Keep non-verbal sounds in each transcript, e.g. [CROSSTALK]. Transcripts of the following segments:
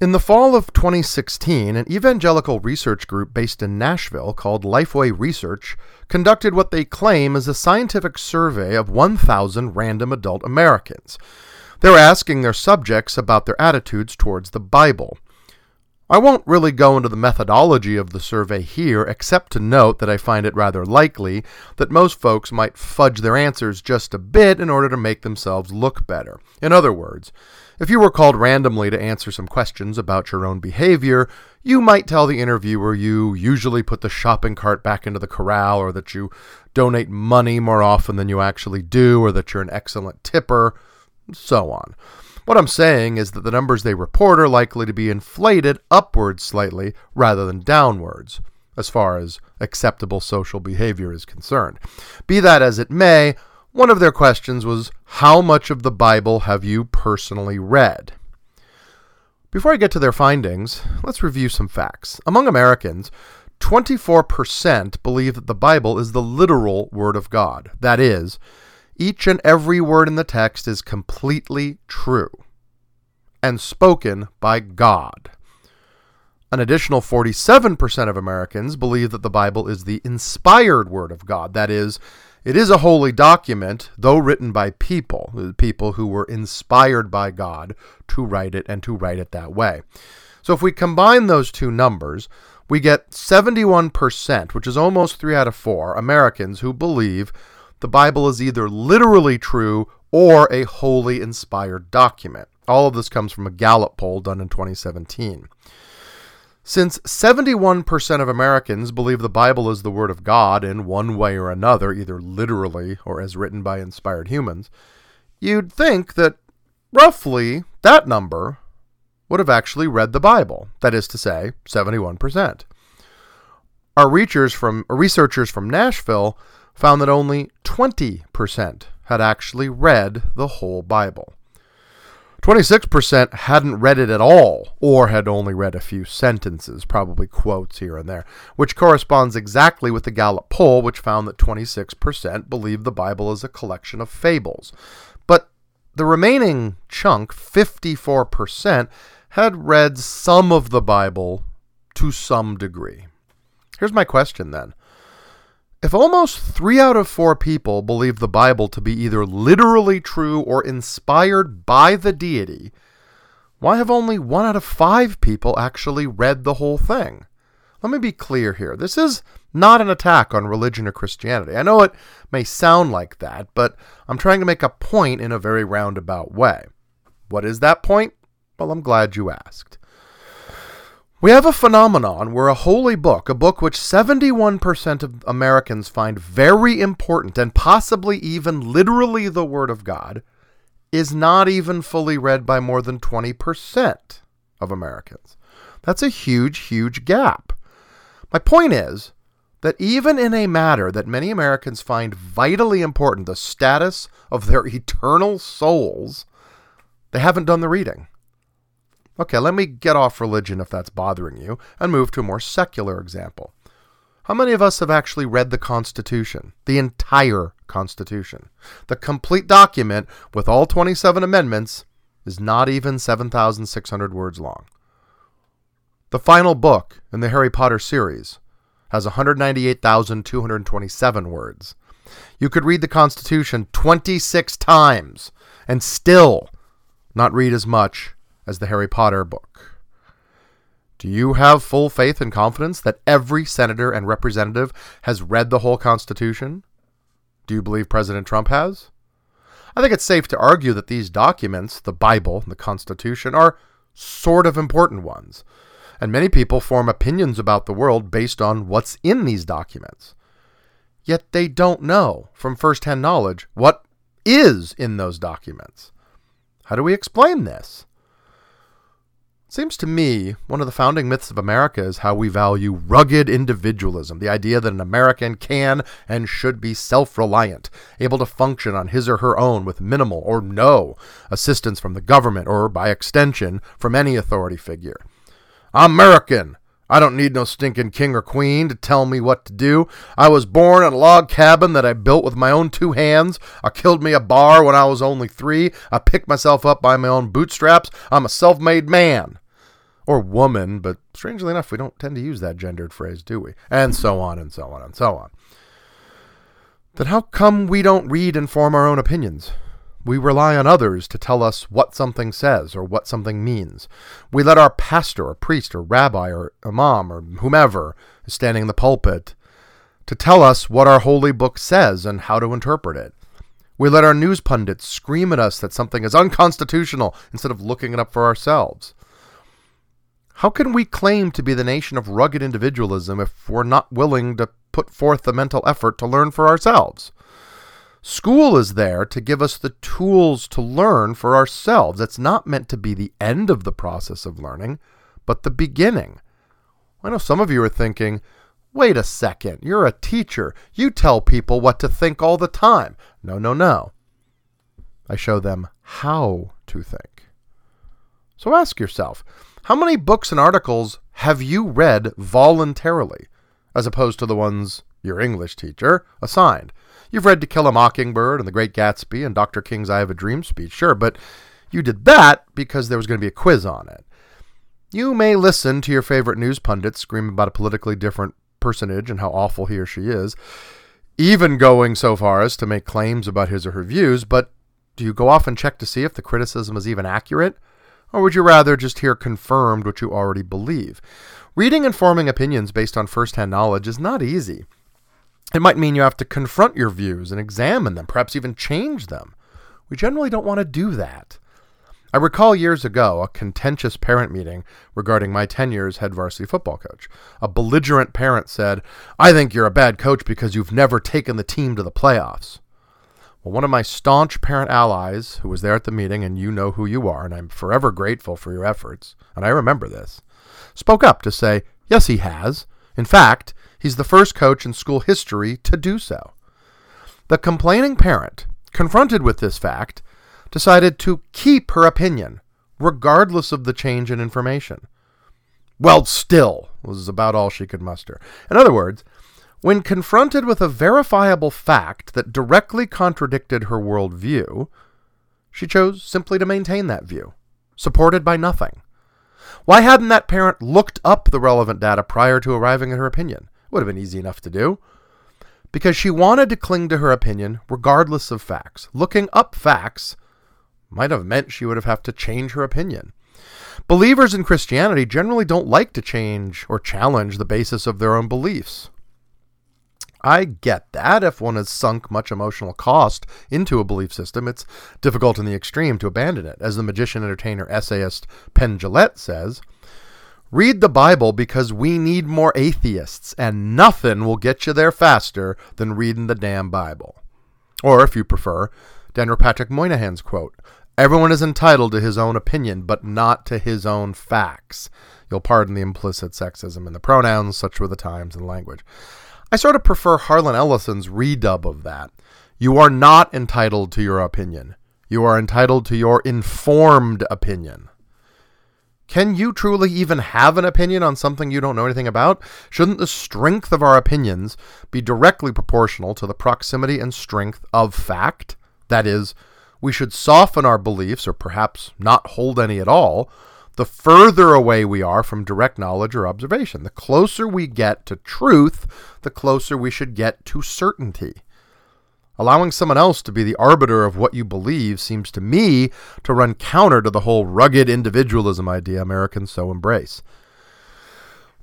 In the fall of 2016, an evangelical research group based in Nashville called Lifeway Research conducted what they claim is a scientific survey of 1,000 random adult Americans. They're asking their subjects about their attitudes towards the Bible. I won't really go into the methodology of the survey here, except to note that I find it rather likely that most folks might fudge their answers just a bit in order to make themselves look better. In other words, if you were called randomly to answer some questions about your own behavior, you might tell the interviewer you usually put the shopping cart back into the corral, or that you donate money more often than you actually do, or that you're an excellent tipper, so on. What I'm saying is that the numbers they report are likely to be inflated upwards slightly rather than downwards, as far as acceptable social behavior is concerned. Be that as it may, one of their questions was, How much of the Bible have you personally read? Before I get to their findings, let's review some facts. Among Americans, 24% believe that the Bible is the literal Word of God. That is, each and every word in the text is completely true and spoken by God. An additional 47% of Americans believe that the Bible is the inspired Word of God. That is, it is a holy document, though written by people, people who were inspired by God to write it and to write it that way. So if we combine those two numbers, we get 71%, which is almost 3 out of 4 Americans who believe the Bible is either literally true or a wholly inspired document. All of this comes from a Gallup poll done in 2017. Since 71% of Americans believe the Bible is the Word of God in one way or another, either literally or as written by inspired humans, you'd think that roughly that number would have actually read the Bible. That is to say, 71%. Our researchers from, researchers from Nashville found that only 20% had actually read the whole Bible. 26% hadn't read it at all, or had only read a few sentences, probably quotes here and there, which corresponds exactly with the Gallup poll, which found that 26% believed the Bible is a collection of fables. But the remaining chunk, 54%, had read some of the Bible to some degree. Here's my question then if almost three out of four people believe the Bible to be either literally true or inspired by the deity, why have only one out of five people actually read the whole thing? Let me be clear here. This is not an attack on religion or Christianity. I know it may sound like that, but I'm trying to make a point in a very roundabout way. What is that point? Well, I'm glad you asked. We have a phenomenon where a holy book, a book which 71% of Americans find very important and possibly even literally the Word of God, is not even fully read by more than 20% of Americans. That's a huge, huge gap. My point is that even in a matter that many Americans find vitally important, the status of their [LAUGHS] eternal souls, they haven't done the reading. Okay, let me get off religion if that's bothering you and move to a more secular example. How many of us have actually read the Constitution, the entire Constitution? The complete document with all 27 amendments is not even 7,600 words long. The final book in the Harry Potter series has 198,227 words. You could read the Constitution 26 times and still not read as much as the Harry Potter book. Do you have full faith and confidence that every senator and representative has read the whole Constitution? Do you believe President Trump has? I think it's safe to argue that these documents, the Bible and the Constitution, are sort of important ones, and many people form opinions about the world based on what's in these documents. Yet they don't know from first-hand knowledge what is in those documents. How do we explain this? Seems to me one of the founding myths of America is how we value rugged individualism, the idea that an American can and should be self reliant, able to function on his or her own with minimal or no assistance from the government or, by extension, from any authority figure. I'm American. I don't need no stinking king or queen to tell me what to do. I was born in a log cabin that I built with my own two hands. I killed me a bar when I was only three. I picked myself up by my own bootstraps. I'm a self made man. Or woman, but strangely enough, we don't tend to use that gendered phrase, do we? And so on and so on and so on. Then how come we don't read and form our own opinions? We rely on others to tell us what something says or what something means. We let our pastor or priest or rabbi or imam or whomever is standing in the pulpit to tell us what our holy book says and how to interpret it. We let our news pundits scream at us that something is unconstitutional instead of looking it up for ourselves. How can we claim to be the nation of rugged individualism if we're not willing to put forth the mental effort to learn for ourselves? School is there to give us the tools to learn for ourselves. It's not meant to be the end of the process of learning, but the beginning. I know some of you are thinking, wait a second, you're a teacher. You tell people what to think all the time. No, no, no. I show them how to think. So ask yourself, how many books and articles have you read voluntarily, as opposed to the ones your English teacher assigned? You've read To Kill a Mockingbird and The Great Gatsby and Dr. King's I Have a Dream speech, sure, but you did that because there was going to be a quiz on it. You may listen to your favorite news pundit scream about a politically different personage and how awful he or she is, even going so far as to make claims about his or her views, but do you go off and check to see if the criticism is even accurate? Or would you rather just hear confirmed what you already believe? Reading and forming opinions based on firsthand knowledge is not easy. It might mean you have to confront your views and examine them, perhaps even change them. We generally don't want to do that. I recall years ago a contentious parent meeting regarding my tenure as head varsity football coach. A belligerent parent said, I think you're a bad coach because you've never taken the team to the playoffs. Well, one of my staunch parent allies, who was there at the meeting, and you know who you are, and I'm forever grateful for your efforts, and I remember this, spoke up to say, Yes, he has. In fact, he's the first coach in school history to do so. The complaining parent, confronted with this fact, decided to keep her opinion, regardless of the change in information. Well, still, was about all she could muster. In other words, when confronted with a verifiable fact that directly contradicted her worldview, she chose simply to maintain that view, supported by nothing. Why hadn't that parent looked up the relevant data prior to arriving at her opinion? It would have been easy enough to do. Because she wanted to cling to her opinion regardless of facts. Looking up facts might have meant she would have had to change her opinion. Believers in Christianity generally don't like to change or challenge the basis of their own beliefs. I get that. If one has sunk much emotional cost into a belief system, it's difficult in the extreme to abandon it. As the magician, entertainer, essayist Penn Jillette says, Read the Bible because we need more atheists, and nothing will get you there faster than reading the damn Bible. Or, if you prefer, Daniel Patrick Moynihan's quote Everyone is entitled to his own opinion, but not to his own facts. You'll pardon the implicit sexism in the pronouns, such were the times and language. I sort of prefer Harlan Ellison's redub of that. You are not entitled to your opinion. You are entitled to your informed opinion. Can you truly even have an opinion on something you don't know anything about? Shouldn't the strength of our opinions be directly proportional to the proximity and strength of fact? That is, we should soften our beliefs or perhaps not hold any at all the further away we are from direct knowledge or observation. The closer we get to truth, the closer we should get to certainty. Allowing someone else to be the arbiter of what you believe seems to me to run counter to the whole rugged individualism idea Americans so embrace.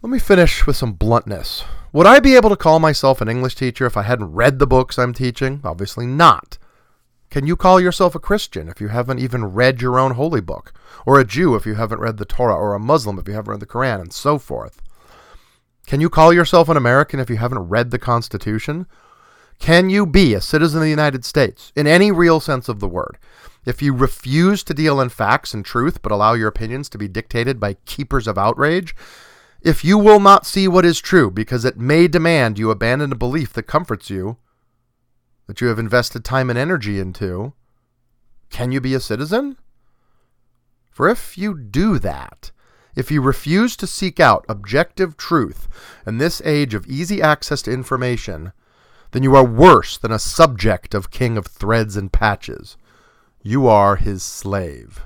Let me finish with some bluntness. Would I be able to call myself an English teacher if I hadn't read the books I'm teaching? Obviously not. Can you call yourself a Christian if you haven't even read your own holy book? Or a Jew if you haven't read the Torah? Or a Muslim if you haven't read the Quran? And so forth. Can you call yourself an American if you haven't read the Constitution? Can you be a citizen of the United States in any real sense of the word if you refuse to deal in facts and truth but allow your opinions to be dictated by keepers of outrage? If you will not see what is true because it may demand you abandon a belief that comforts you, that you have invested time and energy into, can you be a citizen? For if you do that, if you refuse to seek out objective truth in this age of easy access to information, then you are worse than a subject of King of Threads and Patches. You are his slave.